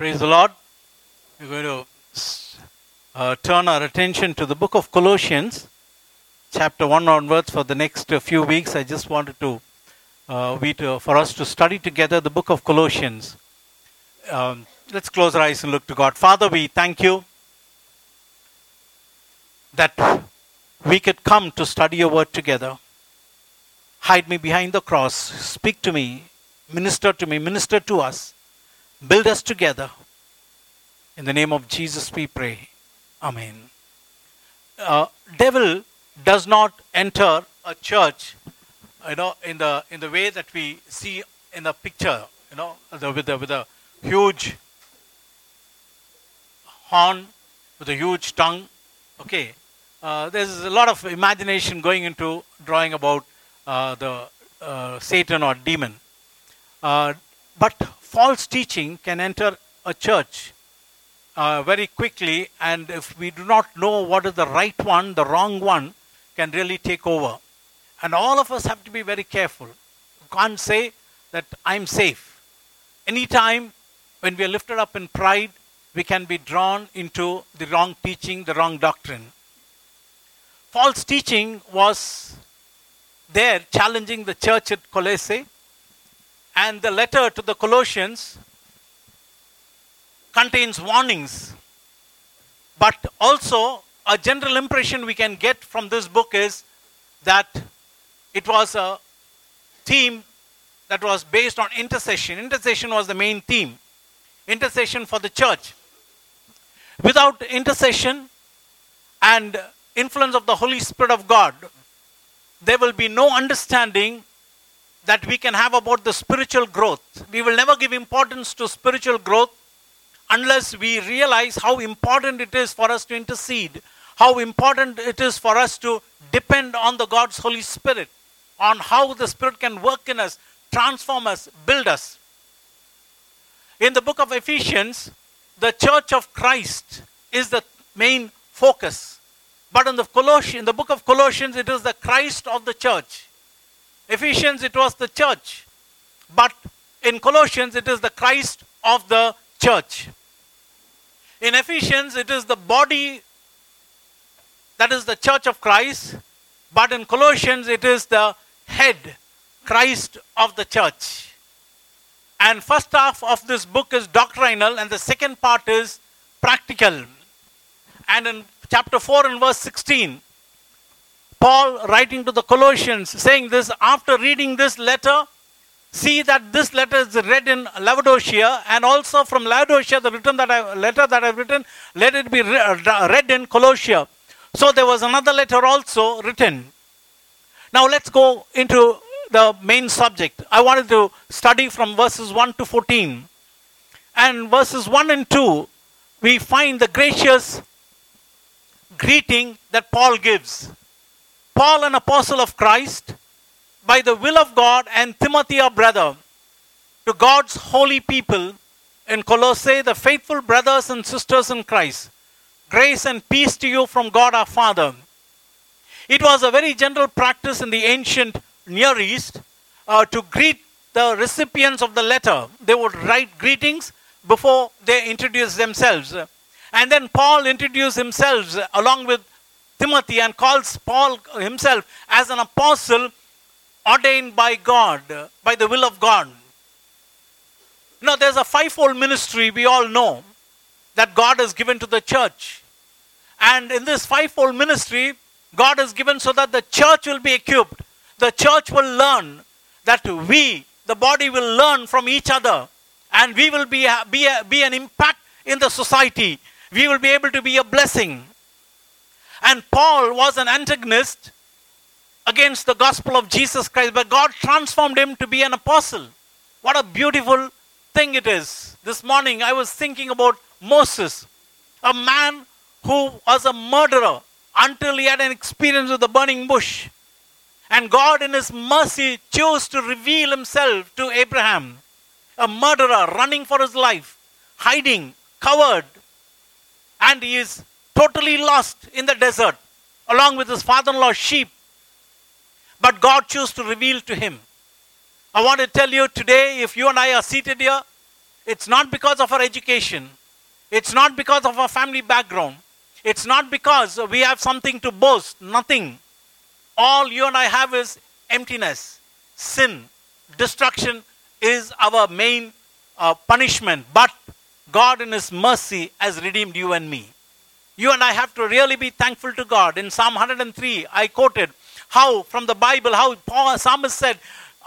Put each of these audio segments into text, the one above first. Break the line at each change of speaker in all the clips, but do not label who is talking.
Praise the Lord. We're going to uh, turn our attention to the book of Colossians, chapter 1 onwards for the next few weeks. I just wanted to, uh, we to, for us to study together the book of Colossians. Um, let's close our eyes and look to God. Father, we thank you that we could come to study your word together. Hide me behind the cross. Speak to me. Minister to me. Minister to us. Build us together. In the name of Jesus we pray. Amen. Uh, devil does not enter a church, you know, in the in the way that we see in the picture, you know, the, with the with a huge horn, with a huge tongue. Okay, uh, there's a lot of imagination going into drawing about uh, the uh, Satan or demon. But false teaching can enter a church uh, very quickly, and if we do not know what is the right one, the wrong one can really take over. And all of us have to be very careful. You can't say that I'm safe. Anytime when we are lifted up in pride, we can be drawn into the wrong teaching, the wrong doctrine. False teaching was there challenging the church at Colossae, and the letter to the Colossians contains warnings. But also, a general impression we can get from this book is that it was a theme that was based on intercession. Intercession was the main theme. Intercession for the church. Without intercession and influence of the Holy Spirit of God, there will be no understanding that we can have about the spiritual growth. We will never give importance to spiritual growth unless we realize how important it is for us to intercede, how important it is for us to depend on the God's Holy Spirit, on how the Spirit can work in us, transform us, build us. In the book of Ephesians, the church of Christ is the main focus. But in the Colossians, in the book of Colossians, it is the Christ of the church. Ephesians, it was the church. But in Colossians, it is the Christ of the church. In Ephesians, it is the body that is the church of Christ. But in Colossians, it is the head, Christ of the church. And first half of this book is doctrinal, and the second part is practical. And in chapter 4 and verse 16, Paul writing to the Colossians saying this after reading this letter, see that this letter is read in Laodicea and also from Laodicea, the written that I, letter that I've written, let it be uh, read in Colossia. So there was another letter also written. Now let's go into the main subject. I wanted to study from verses 1 to 14. And verses 1 and 2, we find the gracious greeting that Paul gives. Paul, an apostle of Christ, by the will of God, and Timothy, our brother, to God's holy people in Colossae, the faithful brothers and sisters in Christ. Grace and peace to you from God our Father. It was a very general practice in the ancient Near East uh, to greet the recipients of the letter. They would write greetings before they introduce themselves. And then Paul introduced himself along with Timothy and calls Paul himself as an apostle ordained by God, by the will of God. Now, there's a fivefold ministry we all know that God has given to the church. And in this fivefold ministry, God has given so that the church will be equipped. The church will learn that we, the body, will learn from each other. And we will be, be, be an impact in the society. We will be able to be a blessing. And Paul was an antagonist against the gospel of Jesus Christ, but God transformed him to be an apostle. What a beautiful thing it is. This morning I was thinking about Moses, a man who was a murderer until he had an experience with the burning bush. And God, in His mercy, chose to reveal Himself to Abraham, a murderer running for his life, hiding, covered, and he is totally lost in the desert along with his father in law's sheep. But God chose to reveal to him. I want to tell you today, if you and I are seated here, It's not because of our education. It's not because of our family background. It's not because we have something to boast. Nothing. All you and I have is emptiness, sin, destruction is our main uh, punishment. But God, in His mercy, has redeemed you and me. You and I have to really be thankful to God. In Psalm 103, I quoted how from the Bible, how Paul, Psalmist said,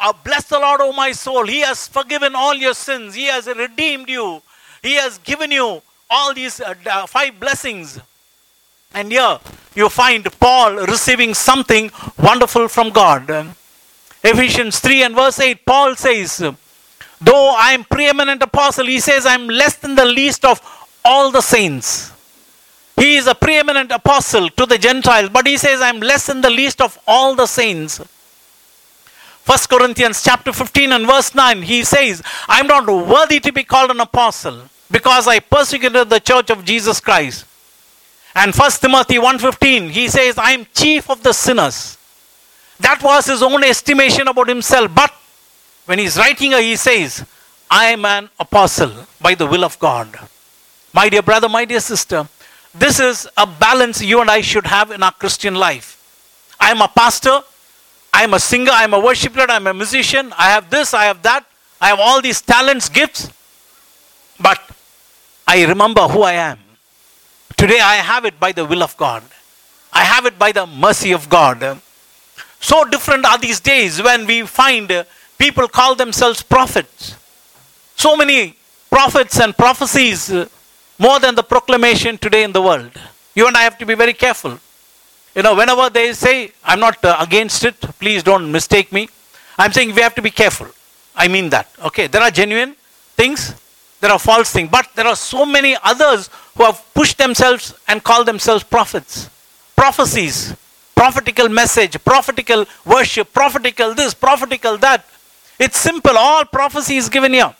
uh, Bless the Lord, O my soul. He has forgiven all your sins. He has redeemed you. He has given you all these uh, uh, five blessings. And here you find Paul receiving something wonderful from God. Ephesians 3 and verse 8, Paul says, Though I am preeminent apostle, he says, I am less than the least of all the saints. He is a preeminent apostle to the Gentiles, but he says, I am less than the least of all the saints. 1 Corinthians chapter 15 and verse 9, he says, I am not worthy to be called an apostle because I persecuted the church of Jesus Christ. And 1 Timothy 1:15, he says, I am chief of the sinners. That was his own estimation about himself. But when he's writing he says, I am an apostle by the will of God. My dear brother, my dear sister, this is a balance you and I should have in our Christian life. I am a pastor, I am a singer, I am a worshiper, I am a musician, I have this, I have that, I have all these talents, gifts, but I remember who I am. Today I have it by the will of God. I have it by the mercy of God. So different are these days when we find people call themselves prophets. So many prophets and prophecies more than the proclamation today in the world. You and I have to be very careful. You know, whenever they say, I'm not uh, against it, please don't mistake me. I'm saying we have to be careful. I mean that. Okay, there are genuine things, there are false things, but there are so many others who have pushed themselves and called themselves prophets. Prophecies, prophetical message, prophetical worship, prophetical this, prophetical that. It's simple. All prophecy is given here.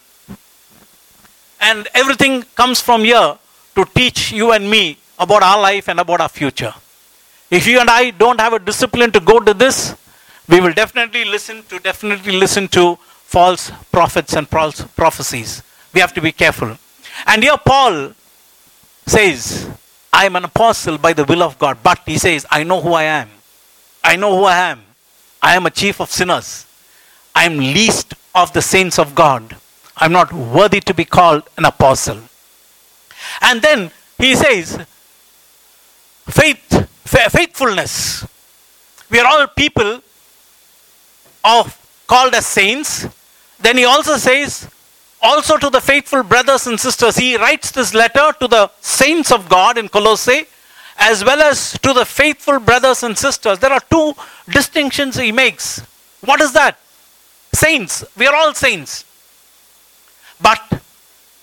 And everything comes from here to teach you and me about our life and about our future. If you and I don't have a discipline to go to this, we will definitely listen to definitely listen to false prophets and false prophecies. We have to be careful. And here Paul says, I am an apostle by the will of God. But he says, I know who I am. I know who I am. I am a chief of sinners. I am least of the saints of God. I'm not worthy to be called an apostle. And then he says, faith, faithfulness. We are all people of called as saints. Then he also says, also to the faithful brothers and sisters, he writes this letter to the saints of God in Colossae, as well as to the faithful brothers and sisters. There are two distinctions he makes. What is that? Saints. We are all saints. But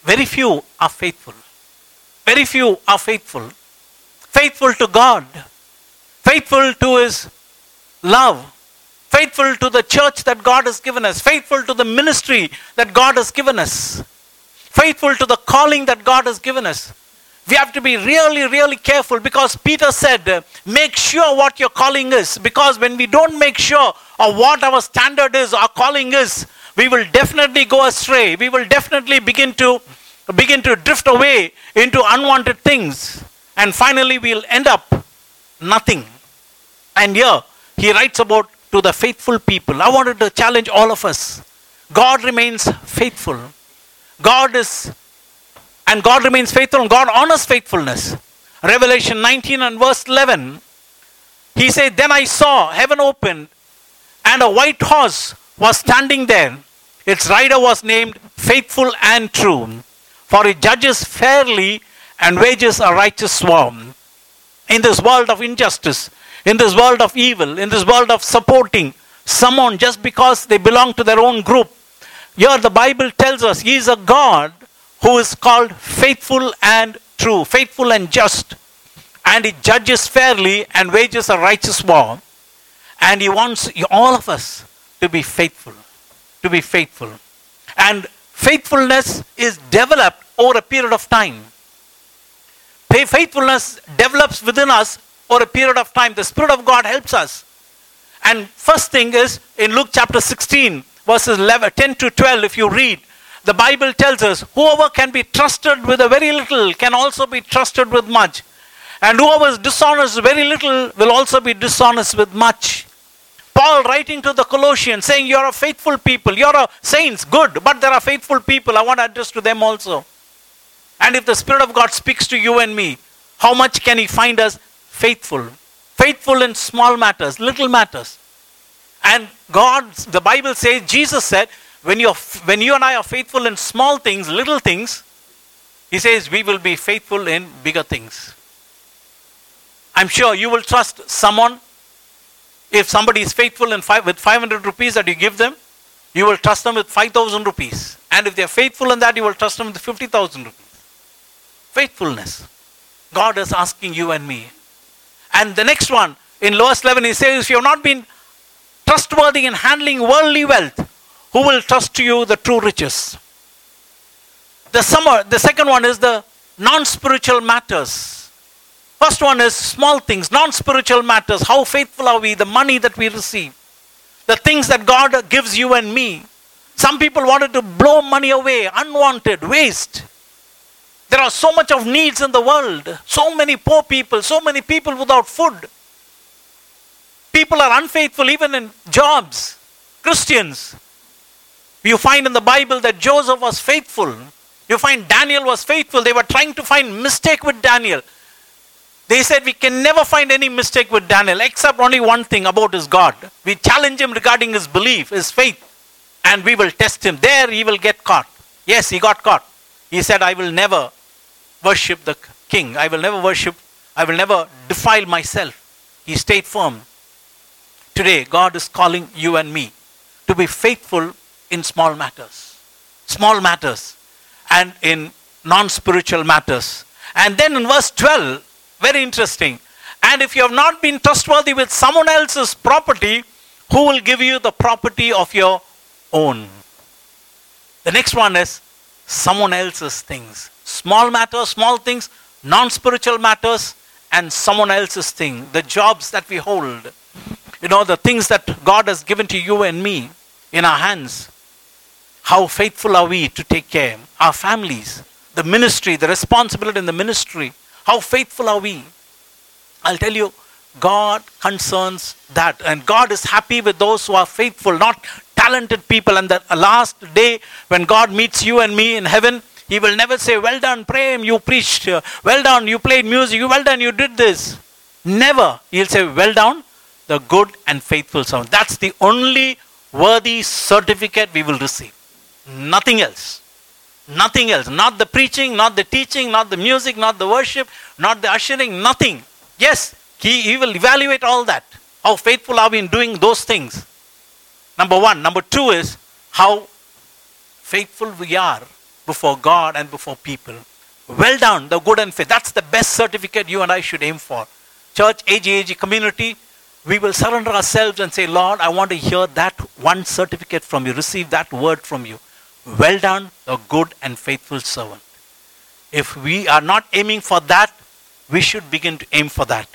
very few are faithful. Very few are faithful. Faithful to God, faithful to His love, faithful to the church that God has given us, faithful to the ministry that God has given us, faithful to the calling that God has given us. We have to be really, really careful because Peter said, uh, make sure what your calling is. Because when we don't make sure of what our standard is, our calling is, we will definitely go astray. We will definitely begin to begin to drift away into unwanted things. And finally we'll end up nothing. And here he writes about to the faithful people. I wanted to challenge all of us. God remains faithful. God is and God remains faithful and God honors faithfulness. Revelation 19 and verse 11. He said, Then I saw heaven opened and a white horse was standing there. Its rider was named Faithful and True, for he judges fairly and wages a righteous swarm. In this world of injustice, in this world of evil, in this world of supporting someone just because they belong to their own group, here the Bible tells us He is a God who is called faithful and true, faithful and just. And He judges fairly and wages a righteous war. And He wants all of us to be faithful to be faithful. And faithfulness is developed over a period of time. Faithfulness develops within us over a period of time. The Spirit of God helps us. And first thing is in Luke chapter 16, verses 11, 10 to 12, if you read, the Bible tells us whoever can be trusted with a very little can also be trusted with much. And whoever is dishonest with very little will also be dishonest with much. Paul writing to the Colossians saying, You're a faithful people, you're a saints, good, but there are faithful people. I want to address to them also. And if the Spirit of God speaks to you and me, how much can He find us faithful? Faithful in small matters, little matters. And God, the Bible says, Jesus said, when, you when you and I are faithful in small things, little things, He says, we will be faithful in bigger things. I'm sure you will trust someone. If somebody is faithful in five, with 500 rupees that you give them, you will trust them with 5,000 rupees. And if they are faithful in that, you will trust them with 50,000 rupees. Faithfulness. God is asking you and me. And the next one, in lowest level, he says, if you have not been trustworthy in handling worldly wealth, who will trust you the true riches? The, summer, the second one is the non spiritual matters. First one is small things, non spiritual matters. How faithful are we? The money that we receive, the things that God gives you and me. Some people wanted to blow money away, unwanted, waste. There are so much of needs in the world, so many poor people, so many people without food. People are unfaithful even in jobs. Christians. You find in the Bible that Joseph was faithful. You find Daniel was faithful. They were trying to find mistake with Daniel. They said we can never find any mistake with Daniel except only one thing about his God. We challenge him regarding his belief, his faith, and we will test him. There he will get caught. Yes, he got caught. He said, I will never worship the king. I will never worship, I will never defile myself. He stayed firm. Today, God is calling you and me to be faithful in small matters. Small matters and in non spiritual matters. And then in verse 12, very interesting. And if you have not been trustworthy with someone else's property, who will give you the property of your own? The next one is someone else's things. Small matters, small things, non spiritual matters, and someone else's thing. The jobs that we hold, you know, the things that God has given to you and me in our hands. How faithful are we to take care? Of our families, the ministry, the responsibility in the ministry. How faithful are we? I'll tell you, God concerns that. And God is happy with those who are faithful, not talented people. And the last day, when God meets you and me in heaven, He will never say, Well done, Prem, you preached. Well done, you played music. Well done, you did this. Never. He'll say, Well done, the good and faithful servant. That's the only worthy certificate we will receive. Nothing else. Nothing else. Not the preaching, not the teaching, not the music, not the worship, not the ushering, nothing. Yes, he, he will evaluate all that. How faithful are we in doing those things? Number one. Number two is how faithful we are before God and before people. Well done, the good and faith. That's the best certificate you and I should aim for. Church, AGAG community, we will surrender ourselves and say, Lord, I want to hear that one certificate from you, receive that word from you. Well done, a good and faithful servant. If we are not aiming for that, we should begin to aim for that.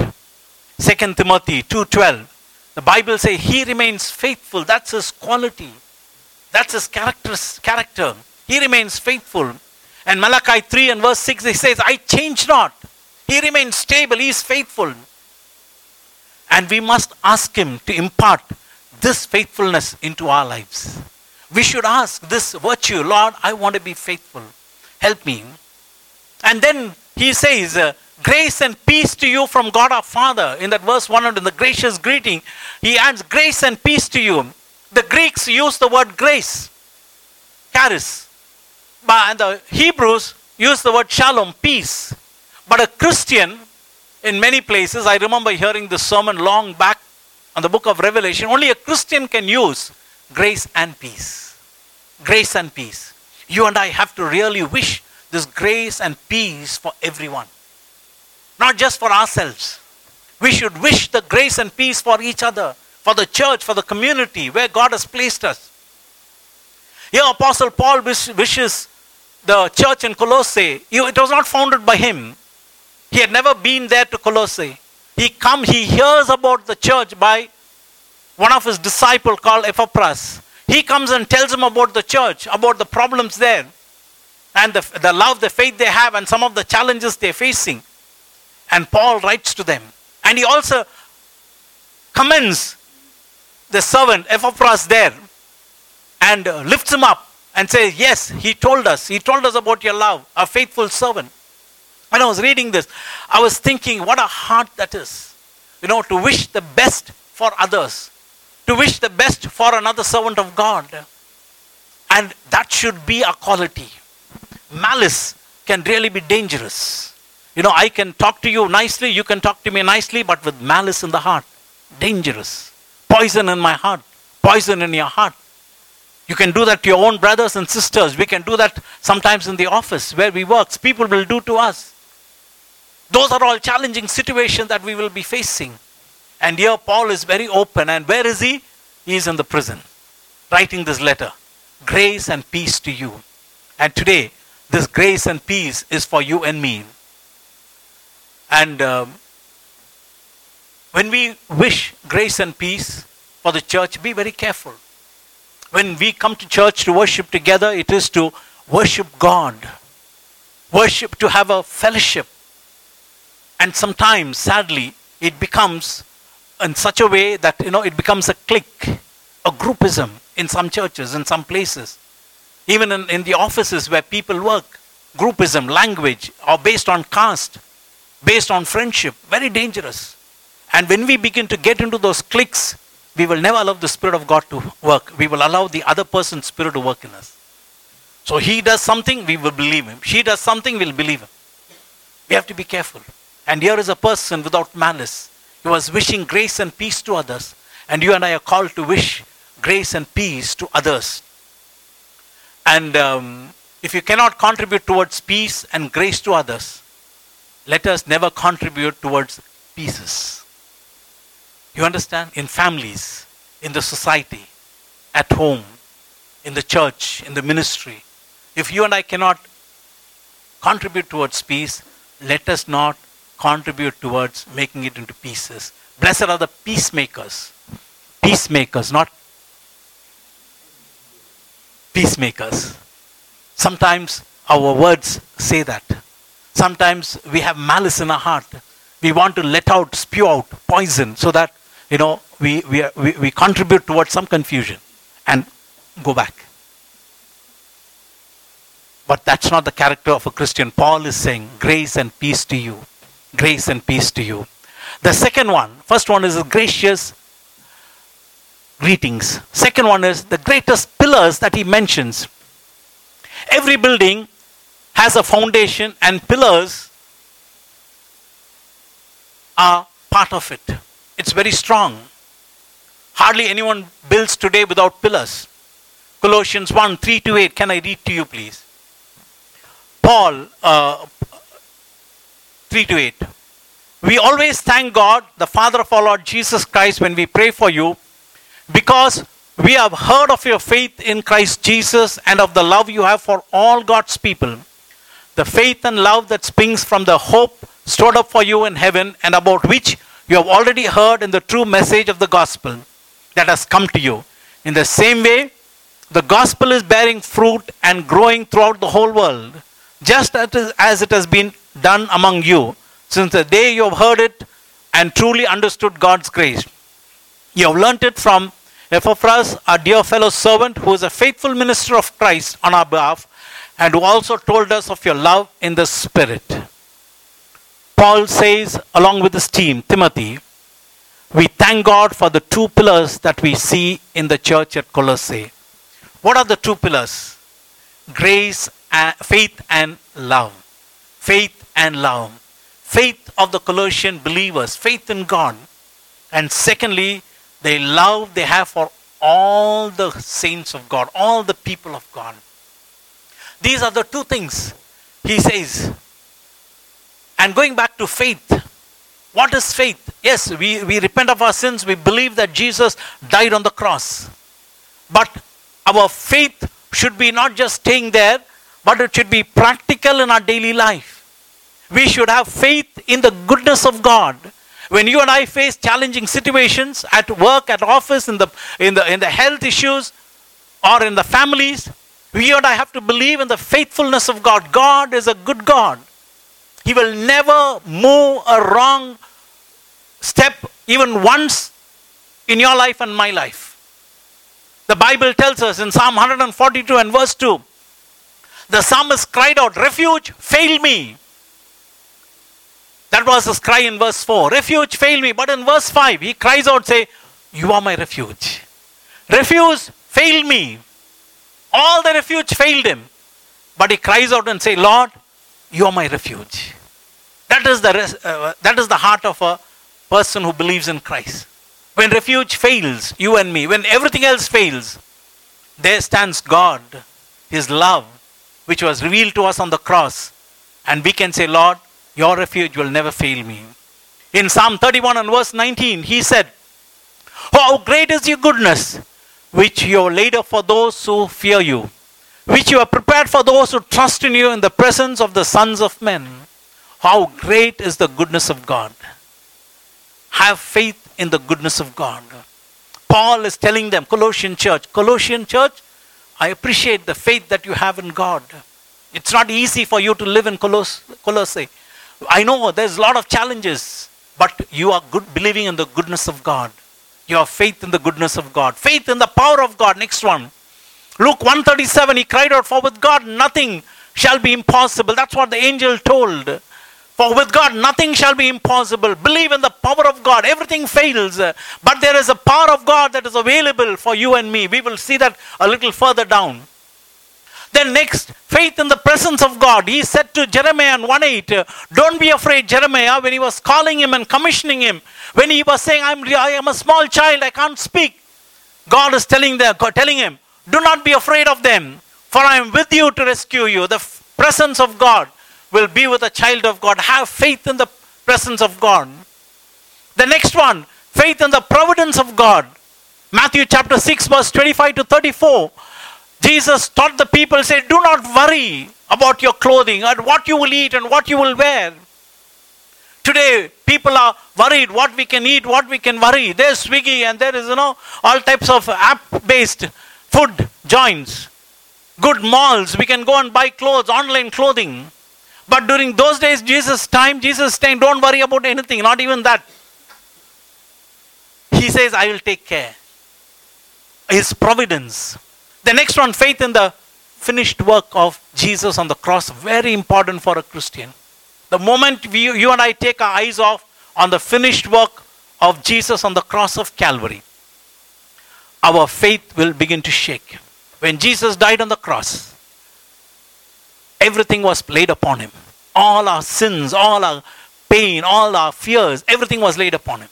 2 Timothy 2:12. The Bible says he remains faithful. That's his quality. That's his character. character. He remains faithful. And Malachi 3 and verse 6, he says, I change not. He remains stable. He is faithful. And we must ask Him to impart this faithfulness into our lives. We should ask this virtue, Lord, I want to be faithful. Help me. And then He says, uh, Grace and peace to you from God our Father. In that verse 100, in the gracious greeting, He adds, Grace and peace to you. The Greeks use the word grace, charis. And the Hebrews use the word shalom, peace. But a Christian in many places. I remember hearing this sermon long back on the book of Revelation. Only a Christian can use grace and peace. Grace and peace. You and I have to really wish this grace and peace for everyone, not just for ourselves. We should wish the grace and peace for each other, for the church, for the community where God has placed us. Here, Apostle Paul wishes the church in Colossae, it was not founded by him, he had never been there to Colossae. He comes, he hears about the church by one of his disciples called Epaphras. He comes and tells them about the church, about the problems there, and the, the love, the faith they have, and some of the challenges they're facing. And Paul writes to them. And he also commends the servant Epaphras there and lifts him up and says, Yes, he told us. He told us about your love, a faithful servant. When I was reading this, I was thinking, what a heart that is. You know, to wish the best for others, to wish the best for another servant of God. And that should be a quality. Malice can really be dangerous. You know, I can talk to you nicely, you can talk to me nicely, but with malice in the heart, dangerous. Poison in my heart, poison in your heart. You can do that to your own brothers and sisters. We can do that sometimes in the office where we work. People will do to us. Those are all challenging situations that we will be facing. And here Paul is very open. And where is he? He is in the prison, writing this letter. Grace and peace to you. And today, this grace and peace is for you and me. And um, when we wish grace and peace for the church, be very careful. When we come to church to worship together, it is to worship God, worship to have a fellowship. And sometimes, sadly, it becomes in such a way that you know it becomes a clique, a groupism in some churches, in some places. Even in, in the offices where people work, groupism, language, or based on caste, based on friendship, very dangerous. And when we begin to get into those cliques, we will never allow the Spirit of God to work. We will allow the other person's Spirit to work in us. So he does something, we will believe him. She does something, we'll believe him. We have to be careful. And here is a person without malice. He was wishing grace and peace to others. And you and I are called to wish grace and peace to others. And um, if you cannot contribute towards peace and grace to others, let us never contribute towards pieces. You understand? In families, in the society, at home, in the church, in the ministry. If you and I cannot contribute towards peace, let us not contribute towards making it into pieces. Blessed are the peacemakers. Peacemakers, not peacemakers. Sometimes our words say that. Sometimes we have malice in our heart. We want to let out, spew out poison so that, you know, we, we, we, we contribute towards some confusion and go back. But that's not the character of a Christian. Paul is saying, grace and peace to you. Grace and peace to you. The second one, first one is gracious greetings. Second one is the greatest pillars that he mentions. Every building has a foundation, and pillars are part of it. It's very strong. Hardly anyone builds today without pillars. Colossians 1 3 to 8. Can I read to you, please? Paul, uh, 3 to 8. We always thank God, the Father of our Lord Jesus Christ, when we pray for you, because we have heard of your faith in Christ Jesus and of the love you have for all God's people. The faith and love that springs from the hope stored up for you in heaven and about which you have already heard in the true message of the gospel that has come to you. In the same way, the gospel is bearing fruit and growing throughout the whole world, just as it has been done among you since the day you have heard it and truly understood God's grace. You have learnt it from Epaphras, our dear fellow servant, who is a faithful minister of Christ on our behalf, and who also told us of your love in the Spirit. Paul says, along with his team, Timothy, we thank God for the two pillars that we see in the church at Colossae. What are the two pillars? Grace, faith, and love. Faith and love. Faith of the Colossian believers, faith in God. And secondly, the love they have for all the saints of God, all the people of God. These are the two things he says. And going back to faith, what is faith? Yes, we, we repent of our sins, we believe that Jesus died on the cross. But our faith should be not just staying there, but it should be practical in our daily life. We should have faith in the goodness of God. When you and I face challenging situations at work, at office, in the, in the, in the health issues, or in the families, we and I have to believe in the faithfulness of God. God is a good God. He will never move a wrong step even once in your life and my life. The Bible tells us in Psalm 142 and verse 2 the psalmist cried out, Refuge, fail me. That was his cry in verse 4. Refuge, fail me. But in verse 5, he cries out, say, You are my refuge. Refuge, fail me. All the refuge failed him. But he cries out and say, Lord, you are my refuge. That is the, uh, that is the heart of a person who believes in Christ. When refuge fails, you and me, when everything else fails, there stands God, His love, which was revealed to us on the cross. And we can say, Lord, your refuge will never fail me. In Psalm 31 and verse 19, he said, how great is your goodness, which you have laid up for those who fear you, which you have prepared for those who trust in you in the presence of the sons of men. How great is the goodness of God. Have faith in the goodness of God. Paul is telling them, Colossian church, Colossian church, I appreciate the faith that you have in God. It's not easy for you to live in Coloss- Colossae. I know there's a lot of challenges, but you are good believing in the goodness of God. You have faith in the goodness of God. Faith in the power of God. Next one. Luke 137, he cried out, For with God nothing shall be impossible. That's what the angel told. For with God nothing shall be impossible. Believe in the power of God. Everything fails. But there is a power of God that is available for you and me. We will see that a little further down. Then next, faith in the presence of God. He said to Jeremiah in 1 8, Don't be afraid, Jeremiah, when he was calling him and commissioning him, when he was saying, I'm, I am a small child, I can't speak. God is telling, them, telling him, Do not be afraid of them, for I am with you to rescue you. The presence of God will be with a child of God. Have faith in the presence of God. The next one, faith in the providence of God. Matthew chapter 6, verse 25 to 34. Jesus taught the people, say, Do not worry about your clothing and what you will eat and what you will wear. Today, people are worried what we can eat, what we can worry. There's Swiggy and there is, you know, all types of app-based food joints. Good malls. We can go and buy clothes, online clothing. But during those days, Jesus' time, Jesus' time, don't worry about anything, not even that. He says, I will take care. His providence. The next one, faith in the finished work of Jesus on the cross, very important for a Christian. The moment we, you and I take our eyes off on the finished work of Jesus on the cross of Calvary, our faith will begin to shake. When Jesus died on the cross, everything was laid upon him. All our sins, all our pain, all our fears, everything was laid upon him.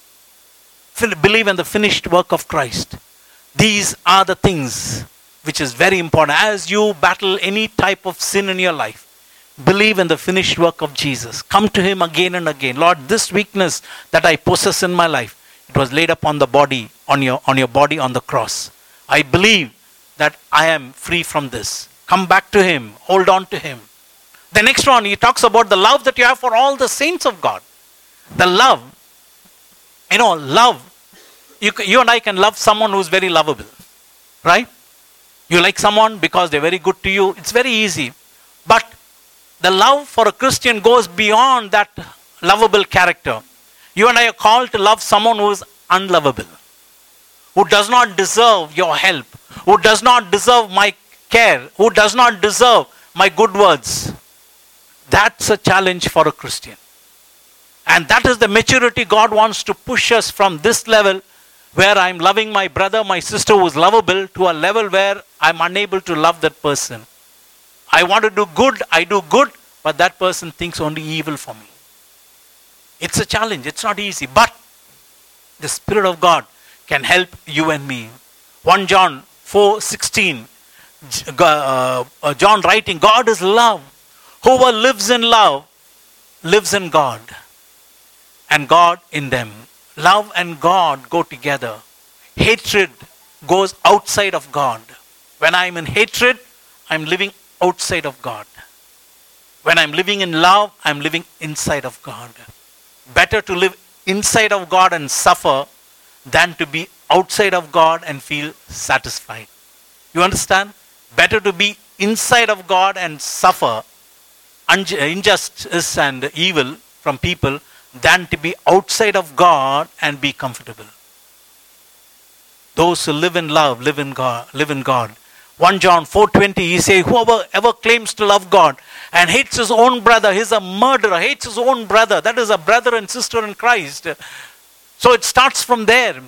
Believe in the finished work of Christ. These are the things which is very important. As you battle any type of sin in your life, believe in the finished work of Jesus. Come to Him again and again. Lord, this weakness that I possess in my life, it was laid upon the body, on your, on your body on the cross. I believe that I am free from this. Come back to Him. Hold on to Him. The next one, he talks about the love that you have for all the saints of God. The love. You know, love. You, you and I can love someone who's very lovable. Right? You like someone because they're very good to you. It's very easy. But the love for a Christian goes beyond that lovable character. You and I are called to love someone who is unlovable, who does not deserve your help, who does not deserve my care, who does not deserve my good words. That's a challenge for a Christian. And that is the maturity God wants to push us from this level where I'm loving my brother, my sister who is lovable to a level where I'm unable to love that person. I want to do good, I do good, but that person thinks only evil for me. It's a challenge, it's not easy, but the Spirit of God can help you and me. 1 John 4 16, uh, uh, John writing, God is love. Whoever lives in love lives in God, and God in them. Love and God go together. Hatred goes outside of God. When I'm in hatred, I'm living outside of God. When I'm living in love, I'm living inside of God. Better to live inside of God and suffer than to be outside of God and feel satisfied. You understand? Better to be inside of God and suffer injustice and evil from people than to be outside of God and be comfortable. Those who live in love live in God. Live in God. 1 John 4:20 he says whoever ever claims to love God and hates his own brother he's a murderer hates his own brother that is a brother and sister in Christ so it starts from there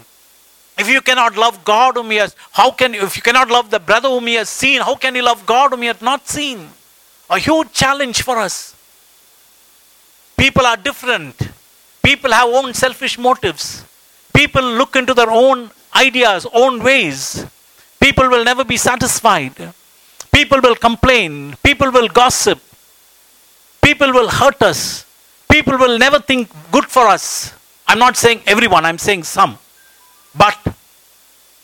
if you cannot love God whom he has how can you if you cannot love the brother whom he has seen how can you love God whom he has not seen a huge challenge for us people are different people have own selfish motives people look into their own ideas own ways People will never be satisfied. People will complain. People will gossip. People will hurt us. People will never think good for us. I'm not saying everyone, I'm saying some. But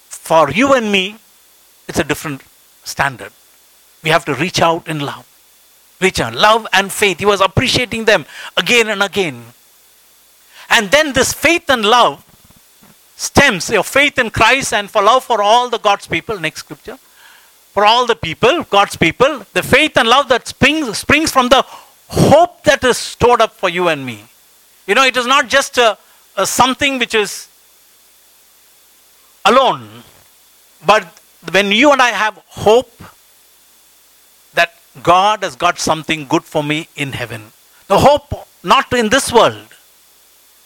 for you and me, it's a different standard. We have to reach out in love. Reach out. Love and faith. He was appreciating them again and again. And then this faith and love stems your faith in Christ and for love for all the God's people. Next scripture. For all the people, God's people, the faith and love that springs, springs from the hope that is stored up for you and me. You know, it is not just a, a something which is alone, but when you and I have hope that God has got something good for me in heaven, the hope not in this world.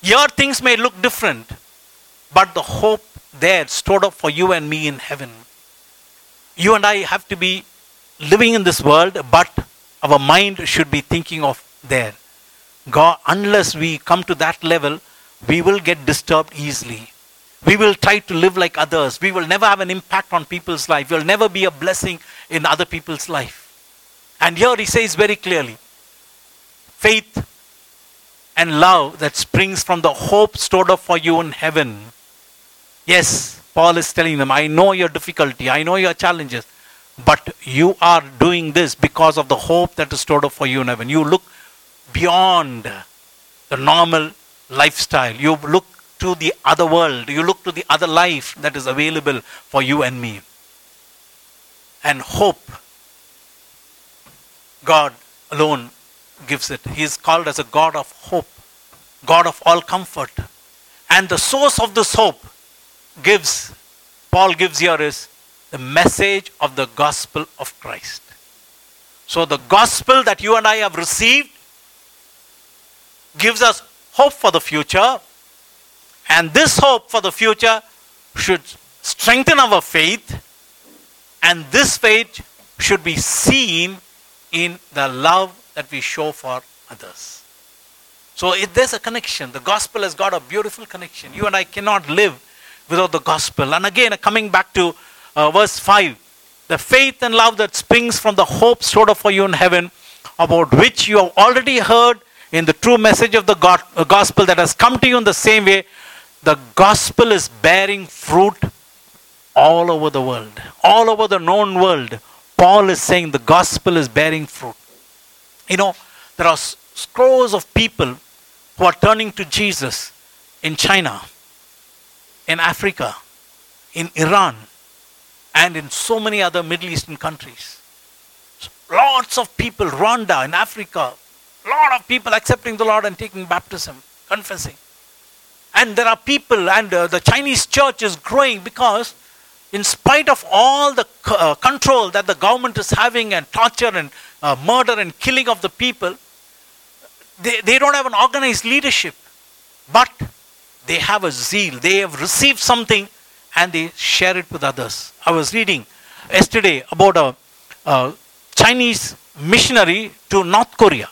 Your things may look different, but the hope there stored up for you and me in heaven. You and I have to be living in this world, but our mind should be thinking of there. God, unless we come to that level, we will get disturbed easily. We will try to live like others. We will never have an impact on people's life. We will never be a blessing in other people's life. And here he says very clearly faith and love that springs from the hope stored up for you in heaven Yes, Paul is telling them, I know your difficulty, I know your challenges, but you are doing this because of the hope that is stored up for you in heaven. You look beyond the normal lifestyle, you look to the other world, you look to the other life that is available for you and me. And hope, God alone gives it. He is called as a God of hope, God of all comfort. And the source of this hope gives, Paul gives here is the message of the gospel of Christ. So the gospel that you and I have received gives us hope for the future. And this hope for the future should strengthen our faith. And this faith should be seen in the love that we show for others. So if there's a connection. The gospel has got a beautiful connection. You and I cannot live without the gospel. And again, coming back to uh, verse 5 the faith and love that springs from the hope stored up for you in heaven, about which you have already heard in the true message of the God, uh, gospel that has come to you in the same way. The gospel is bearing fruit all over the world, all over the known world. Paul is saying the gospel is bearing fruit. You know, there are scores of people who are turning to Jesus in China in Africa, in Iran, and in so many other Middle Eastern countries. Lots of people, Rwanda in Africa, lot of people accepting the Lord and taking baptism, confessing. And there are people, and uh, the Chinese church is growing because, in spite of all the uh, control that the government is having, and torture and uh, murder and killing of the people, they, they don't have an organized leadership. But they have a zeal. They have received something and they share it with others. I was reading yesterday about a, a Chinese missionary to North Korea.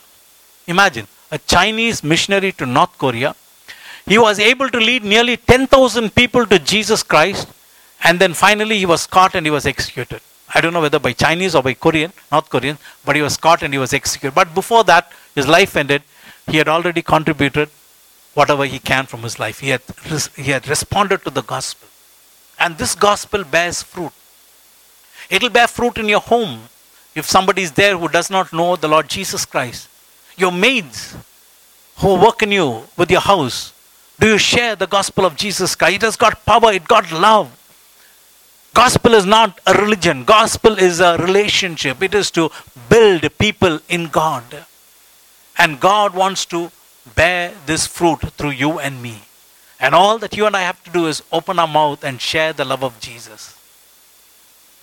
Imagine a Chinese missionary to North Korea. He was able to lead nearly 10,000 people to Jesus Christ and then finally he was caught and he was executed. I don't know whether by Chinese or by Korean, North Korean, but he was caught and he was executed. But before that, his life ended. He had already contributed whatever he can from his life. He had, he had responded to the gospel. And this gospel bears fruit. It'll bear fruit in your home if somebody is there who does not know the Lord Jesus Christ. Your maids who work in you with your house, do you share the gospel of Jesus Christ? It has got power, it got love. Gospel is not a religion, gospel is a relationship. It is to build people in God. And God wants to bear this fruit through you and me. And all that you and I have to do is open our mouth and share the love of Jesus.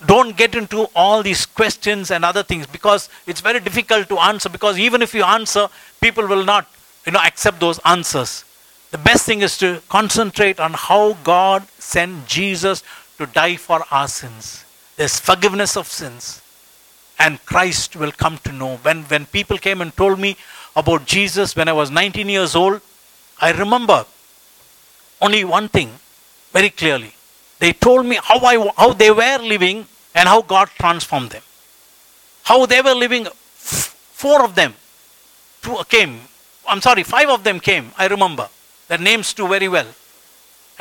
Don't get into all these questions and other things because it's very difficult to answer. Because even if you answer, people will not you know, accept those answers. The best thing is to concentrate on how God sent Jesus to die for our sins. There's forgiveness of sins. And Christ will come to know. When, when people came and told me about Jesus when I was 19 years old, I remember only one thing very clearly. They told me how, I, how they were living and how God transformed them. How they were living, four of them came. I'm sorry, five of them came, I remember. Their names too very well.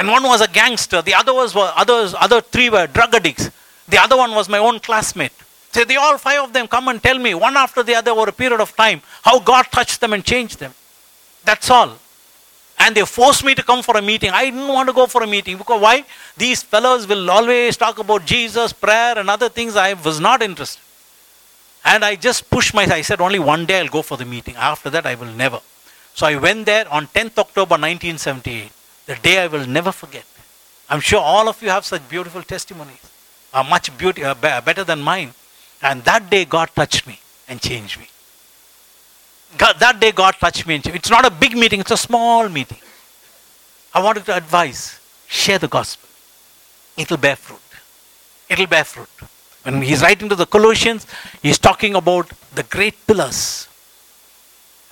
And one was a gangster, the other was others, other three were drug addicts. The other one was my own classmate. So they all five of them come and tell me one after the other over a period of time how God touched them and changed them. That's all. And they forced me to come for a meeting. I didn't want to go for a meeting because why? These fellows will always talk about Jesus, prayer, and other things. I was not interested. And I just pushed myself. I said, only one day I'll go for the meeting. After that, I will never. So I went there on 10th October 1978, the day I will never forget. I'm sure all of you have such beautiful testimonies, are much beauty, uh, better than mine. And that day, God touched me and changed me. God, that day God touched me. It's not a big meeting, it's a small meeting. I wanted to advise share the gospel. It'll bear fruit. It'll bear fruit. When he's writing to the Colossians, he's talking about the great pillars.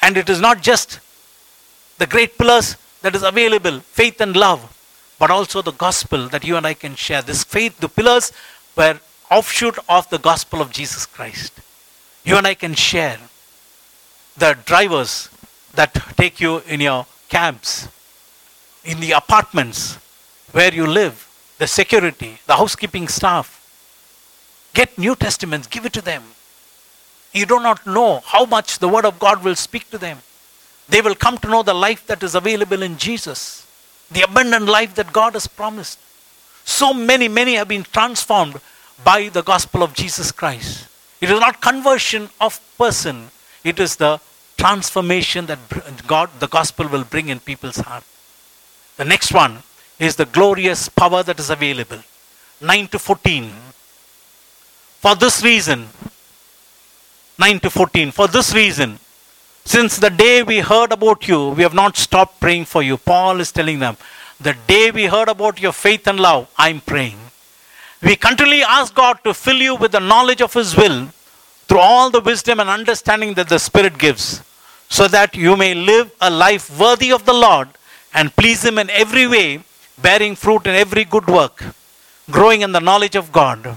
And it is not just the great pillars that is available faith and love, but also the gospel that you and I can share. This faith, the pillars were offshoot of the gospel of Jesus Christ. You and I can share the drivers that take you in your cabs, in the apartments where you live, the security, the housekeeping staff. Get New Testaments, give it to them. You do not know how much the Word of God will speak to them. They will come to know the life that is available in Jesus, the abundant life that God has promised. So many, many have been transformed by the gospel of Jesus Christ. It is not conversion of person, it is the transformation that God, the gospel will bring in people's heart. The next one is the glorious power that is available. 9 to 14. For this reason, 9 to 14, for this reason, since the day we heard about you, we have not stopped praying for you. Paul is telling them, the day we heard about your faith and love, I'm praying. We continually ask God to fill you with the knowledge of His will through all the wisdom and understanding that the Spirit gives so that you may live a life worthy of the Lord and please Him in every way, bearing fruit in every good work, growing in the knowledge of God,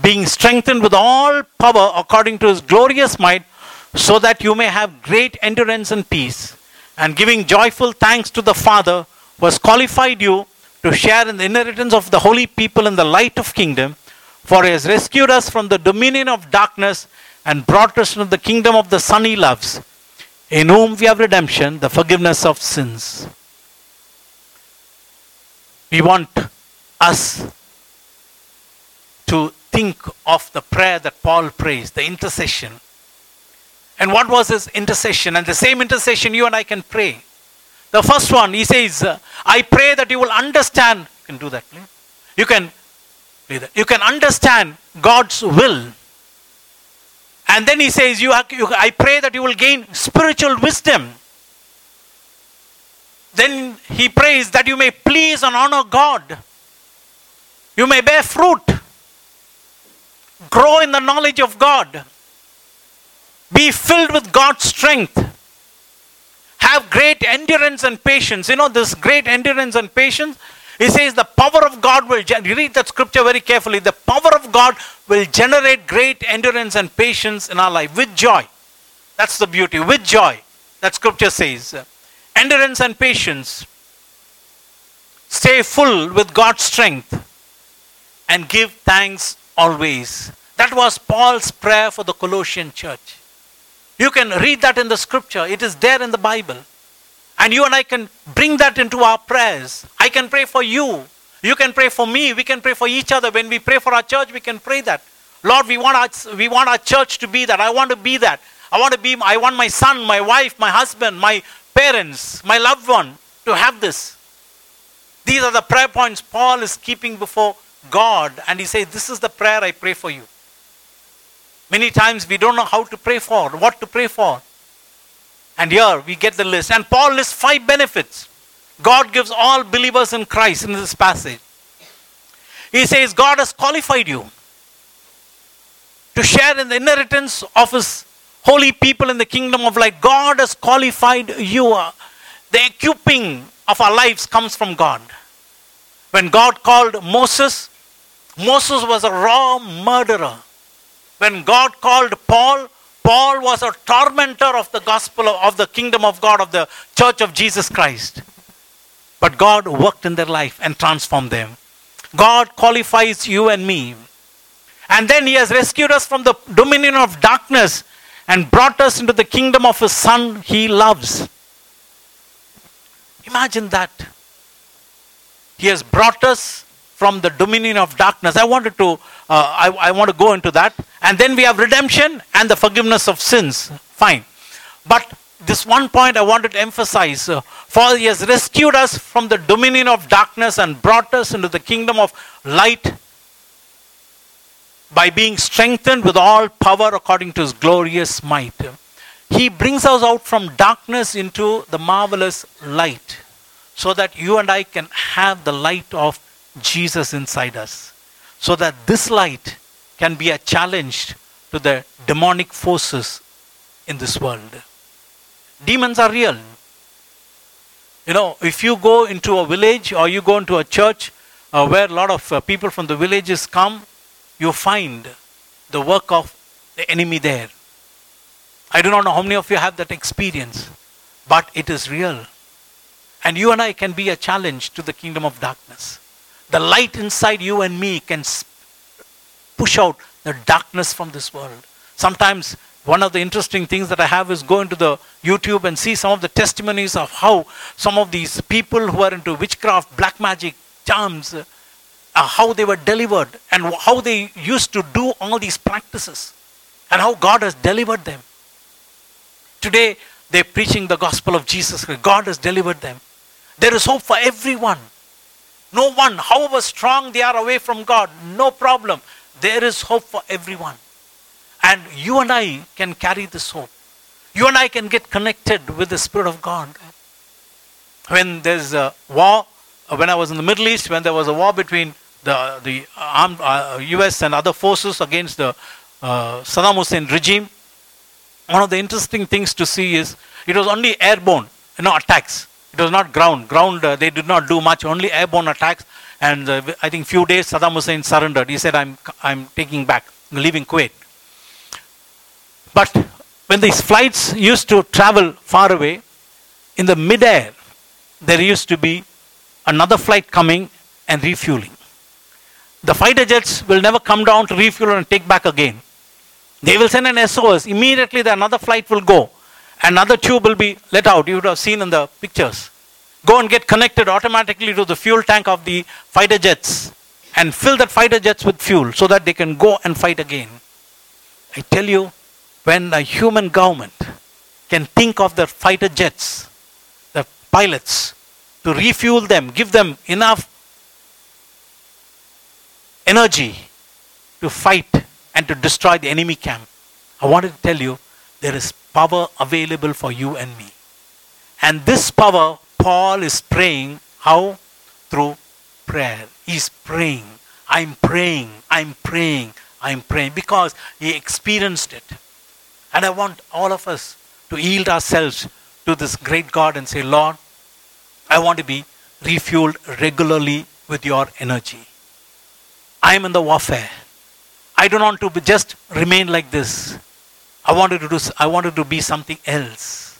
being strengthened with all power according to His glorious might, so that you may have great endurance and peace, and giving joyful thanks to the Father who has qualified you to share in the inheritance of the holy people in the light of kingdom. For he has rescued us from the dominion of darkness and brought us into the kingdom of the Son he loves in whom we have redemption, the forgiveness of sins. We want us to think of the prayer that Paul prays, the intercession. And what was his intercession? And the same intercession you and I can pray. The first one, he says, I pray that you will understand. You can do that. You can, you can understand God's will and then he says, you, you, I pray that you will gain spiritual wisdom. Then he prays that you may please and honor God. You may bear fruit. Grow in the knowledge of God. Be filled with God's strength. Have great endurance and patience. You know, this great endurance and patience he says the power of God will, you read that scripture very carefully, the power of God will generate great endurance and patience in our life with joy. That's the beauty, with joy. That scripture says. Endurance and patience. Stay full with God's strength and give thanks always. That was Paul's prayer for the Colossian church. You can read that in the scripture, it is there in the Bible. And you and I can bring that into our prayers. I can pray for you You can pray for me. We can pray for each other. When we pray for our church, we can pray that. Lord, we want our, we want our church to be that. I want to be that. I want to be, I want my son, my wife, my husband, my parents, my loved one to have this. These are the prayer points Paul is keeping before God. And he says, This is the prayer I pray for you. Many times we don't know how to pray for, what to pray for. And here we get the list. And Paul lists five benefits God gives all believers in Christ in this passage. He says, God has qualified you to share in the inheritance of His holy people in the kingdom of light. God has qualified you. The equipping of our lives comes from God. When God called Moses, Moses was a raw murderer. When God called Paul, Paul was a tormentor of the gospel of the kingdom of God, of the church of Jesus Christ. But God worked in their life and transformed them. God qualifies you and me. And then He has rescued us from the dominion of darkness and brought us into the kingdom of His Son He loves. Imagine that. He has brought us from the dominion of darkness. I wanted to, uh, I, I want to go into that. And then we have redemption and the forgiveness of sins. Fine. But this one point I wanted to emphasize. Uh, for he has rescued us from the dominion of darkness and brought us into the kingdom of light by being strengthened with all power according to his glorious might. He brings us out from darkness into the marvelous light so that you and I can have the light of Jesus inside us. So that this light can be a challenge to the demonic forces in this world. Demons are real. You know, if you go into a village or you go into a church uh, where a lot of uh, people from the villages come, you find the work of the enemy there. I do not know how many of you have that experience, but it is real. And you and I can be a challenge to the kingdom of darkness. The light inside you and me can push out the darkness from this world. Sometimes one of the interesting things that I have is go into the YouTube and see some of the testimonies of how some of these people who are into witchcraft, black magic, charms, uh, how they were delivered and how they used to do all these practices and how God has delivered them. Today, they're preaching the gospel of Jesus Christ. God has delivered them. There is hope for everyone. No one, however strong they are away from God, no problem. There is hope for everyone. And you and I can carry this hope. You and I can get connected with the Spirit of God. When there's a war, uh, when I was in the Middle East, when there was a war between the, the armed, uh, US and other forces against the uh, Saddam Hussein regime, one of the interesting things to see is it was only airborne, you know, attacks. It was not ground. Ground, uh, they did not do much, only airborne attacks. And uh, I think few days Saddam Hussein surrendered. He said, I'm, I'm taking back, leaving Kuwait. But when these flights used to travel far away, in the midair, there used to be another flight coming and refueling. The fighter jets will never come down to refuel and take back again. They will send an SOS. Immediately, the another flight will go. Another tube will be let out. You would have seen in the pictures. Go and get connected automatically to the fuel tank of the fighter jets and fill that fighter jets with fuel so that they can go and fight again. I tell you, when a human government can think of the fighter jets, the pilots, to refuel them, give them enough energy to fight and to destroy the enemy camp. I wanted to tell you there is power available for you and me. And this power, Paul is praying how? Through prayer. He's praying. I'm praying. I'm praying. I'm praying because he experienced it. And I want all of us to yield ourselves to this great God and say, Lord, I want to be refueled regularly with your energy. I am in the warfare. I don't want to be just remain like this. I wanted to do I wanted to be something else.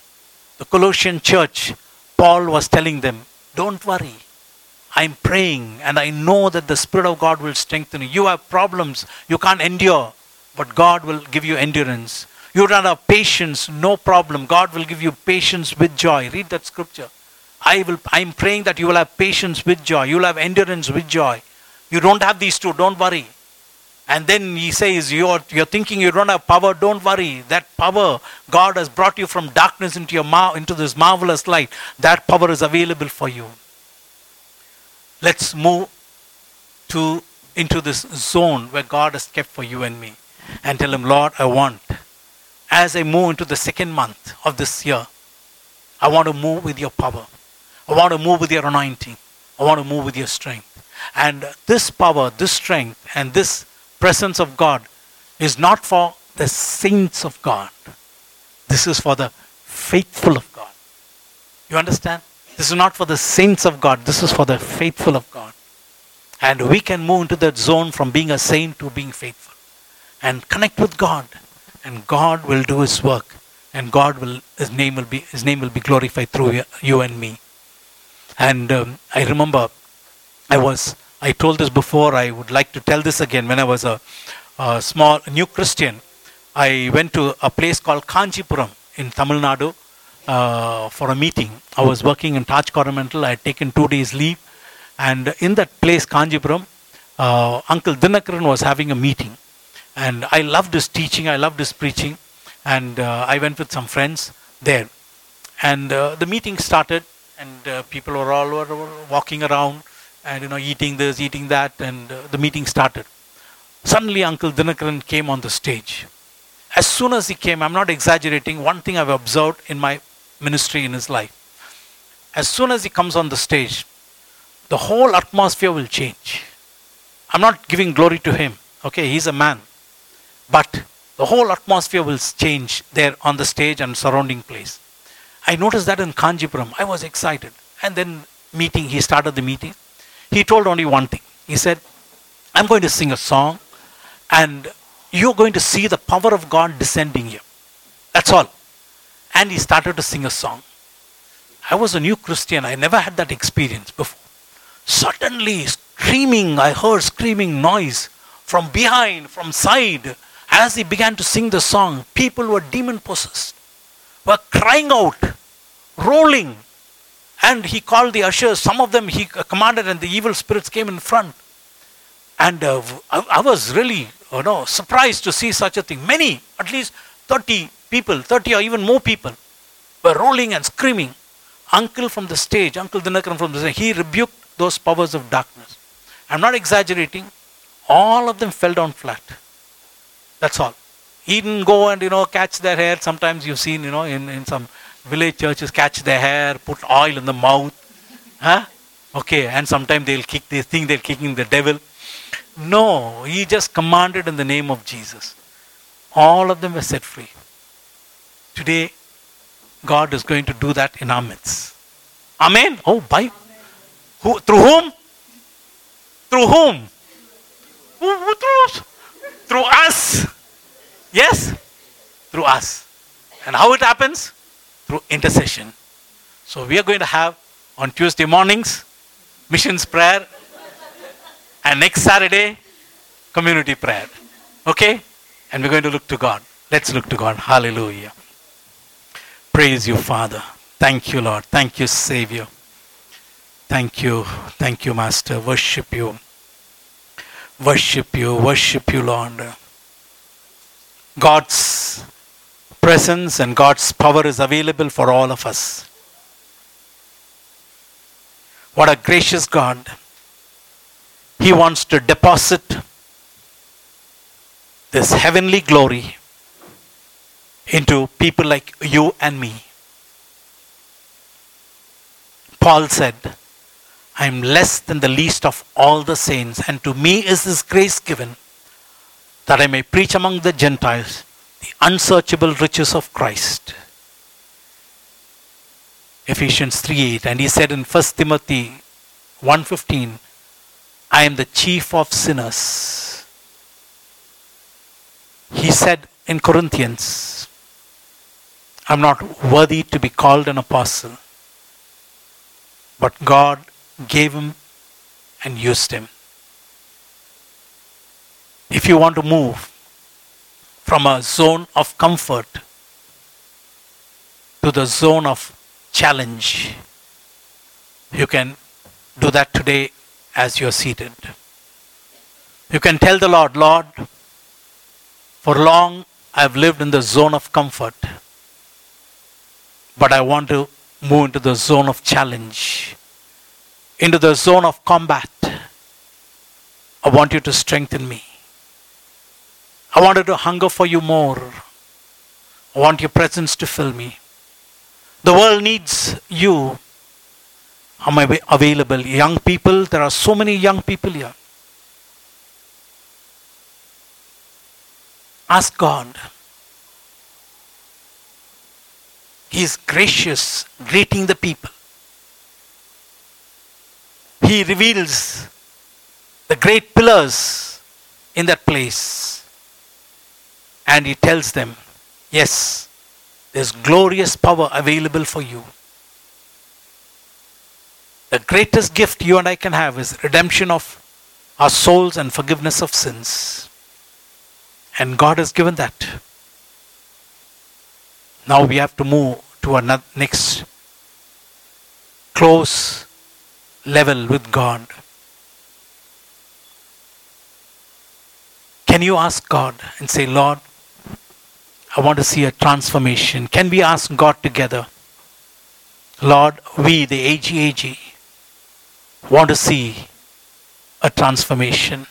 The Colossian church, Paul was telling them, Don't worry. I'm praying and I know that the Spirit of God will strengthen you. You have problems you can't endure, but God will give you endurance. You don't have patience, no problem. God will give you patience with joy. Read that scripture. I will I'm praying that you will have patience with joy. You will have endurance with joy. You don't have these two, don't worry. And then he says, you're, you're thinking you don't have power, don't worry. That power, God has brought you from darkness into, your mar- into this marvelous light. That power is available for you. Let's move to into this zone where God has kept for you and me. And tell him, Lord, I want, as I move into the second month of this year, I want to move with your power. I want to move with your anointing. I want to move with your strength. And this power, this strength, and this presence of God is not for the saints of God. This is for the faithful of God. You understand? This is not for the saints of God. This is for the faithful of God. And we can move into that zone from being a saint to being faithful. And connect with God. And God will do his work. And God will his name will be his name will be glorified through you and me. And um, I remember I was I told this before, I would like to tell this again. When I was a, a small new Christian, I went to a place called Kanchipuram in Tamil Nadu uh, for a meeting. I was working in Taj Coromandel. I had taken two days leave. And in that place, Kanchipuram, uh, Uncle Dinakaran was having a meeting. And I loved his teaching, I loved his preaching. And uh, I went with some friends there. And uh, the meeting started, and uh, people were all were walking around and you know eating this, eating that, and uh, the meeting started. Suddenly, Uncle Dinakaran came on the stage. As soon as he came, I'm not exaggerating. One thing I've observed in my ministry in his life: as soon as he comes on the stage, the whole atmosphere will change. I'm not giving glory to him. Okay, he's a man, but the whole atmosphere will change there on the stage and surrounding place. I noticed that in Kanchipuram. I was excited. And then meeting, he started the meeting he told only one thing. He said, I'm going to sing a song and you're going to see the power of God descending here. That's all. And he started to sing a song. I was a new Christian. I never had that experience before. Suddenly, screaming, I heard screaming noise from behind, from side. As he began to sing the song, people were demon possessed, were crying out, rolling, and he called the ushers. Some of them he commanded, and the evil spirits came in front. And uh, I, was really, you know, surprised to see such a thing. Many, at least 30 people, 30 or even more people, were rolling and screaming. Uncle from the stage, Uncle Dinakaran from the stage, he rebuked those powers of darkness. I'm not exaggerating. All of them fell down flat. That's all. He didn't go and, you know, catch their hair. Sometimes you've seen, you know, in, in some village churches catch their hair, put oil in the mouth. Huh? Okay, and sometimes they'll kick, they think they're kicking the devil. No, he just commanded in the name of Jesus. All of them were set free. Today, God is going to do that in our midst. Amen. Oh, by who? Through whom? Through whom? Who, who through us? Through us. Yes, through us. And how it happens? Through intercession. So we are going to have on Tuesday mornings missions prayer and next Saturday community prayer. Okay? And we're going to look to God. Let's look to God. Hallelujah. Praise you, Father. Thank you, Lord. Thank you, Savior. Thank you. Thank you, Master. Worship you. Worship you. Worship you, Lord. God's presence and God's power is available for all of us. What a gracious God. He wants to deposit this heavenly glory into people like you and me. Paul said, I am less than the least of all the saints, and to me is this grace given that I may preach among the Gentiles the unsearchable riches of Christ. Ephesians 3:8 and he said in 1 Timothy 1:15 I am the chief of sinners. He said in Corinthians I'm not worthy to be called an apostle but God gave him and used him. If you want to move from a zone of comfort to the zone of challenge, You can do that today as you're seated. You can tell the Lord, Lord, for long I've lived in the zone of comfort, but I want to move into the zone of challenge, into the zone of combat. I want you to strengthen me. I wanted to hunger for you more. I want your presence to fill me. The world needs you. Am I available? Young people, there are so many young people here. Ask God. He is gracious, greeting the people. He reveals the great pillars in that place. And he tells them, Yes, there's glorious power available for you. The greatest gift you and I can have is redemption of our souls and forgiveness of sins. And God has given that. Now we have to move to a next close level with God. Can you ask God and say, Lord, I want to see a transformation. Can we ask God together? Lord, we, the AGAG, want to see a transformation.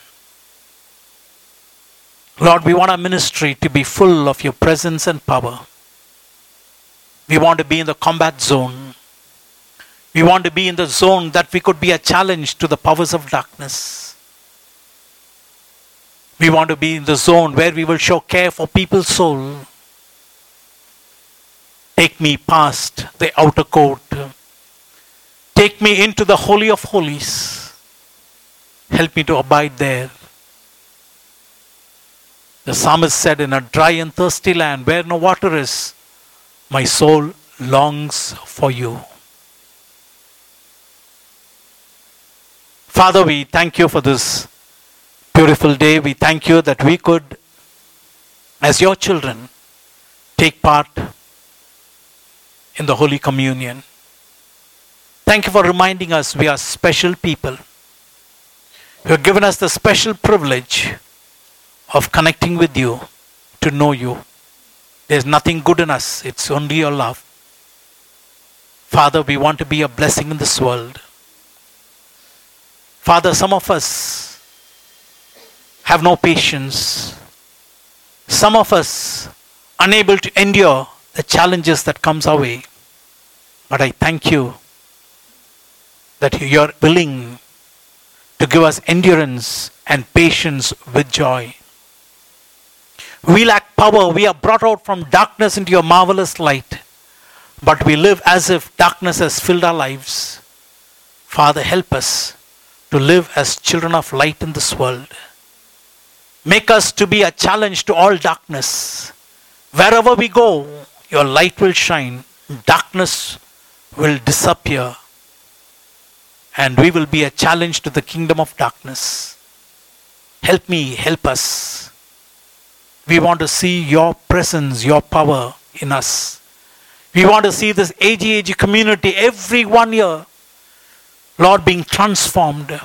Lord, we want our ministry to be full of your presence and power. We want to be in the combat zone. We want to be in the zone that we could be a challenge to the powers of darkness. We want to be in the zone where we will show care for people's soul. Take me past the outer court. Take me into the Holy of Holies. Help me to abide there. The psalmist said, In a dry and thirsty land where no water is, my soul longs for you. Father, we thank you for this beautiful day. We thank you that we could, as your children, take part in the Holy Communion. Thank you for reminding us we are special people. You have given us the special privilege of connecting with you to know you. There's nothing good in us, it's only your love. Father, we want to be a blessing in this world. Father, some of us have no patience. Some of us unable to endure the challenges that comes our way. But I thank you that you're willing to give us endurance and patience with joy. We lack power. We are brought out from darkness into your marvelous light. But we live as if darkness has filled our lives. Father, help us to live as children of light in this world. Make us to be a challenge to all darkness. Wherever we go, your light will shine, darkness will disappear, and we will be a challenge to the kingdom of darkness. Help me, help us we want to see your presence, your power in us. We want to see this AGAG community every one year, Lord, being transformed.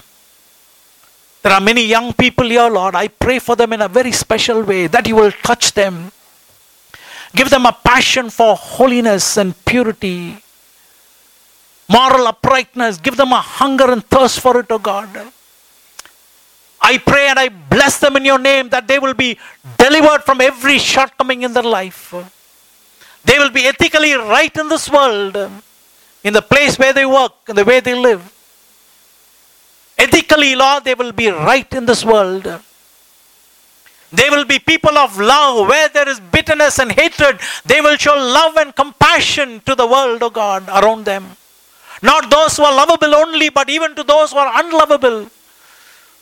There are many young people here, Lord. I pray for them in a very special way that you will touch them. Give them a passion for holiness and purity, moral uprightness. Give them a hunger and thirst for it, O oh God. I pray and I bless them in your name that they will be delivered from every shortcoming in their life. They will be ethically right in this world, in the place where they work, in the way they live. Ethically, Lord, they will be right in this world. They will be people of love. Where there is bitterness and hatred, they will show love and compassion to the world, O oh God, around them. Not those who are lovable only, but even to those who are unlovable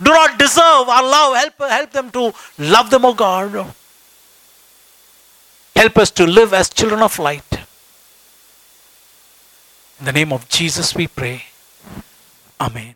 do not deserve our love. Help, help them to love them, O God. Help us to live as children of light. In the name of Jesus we pray. Amen.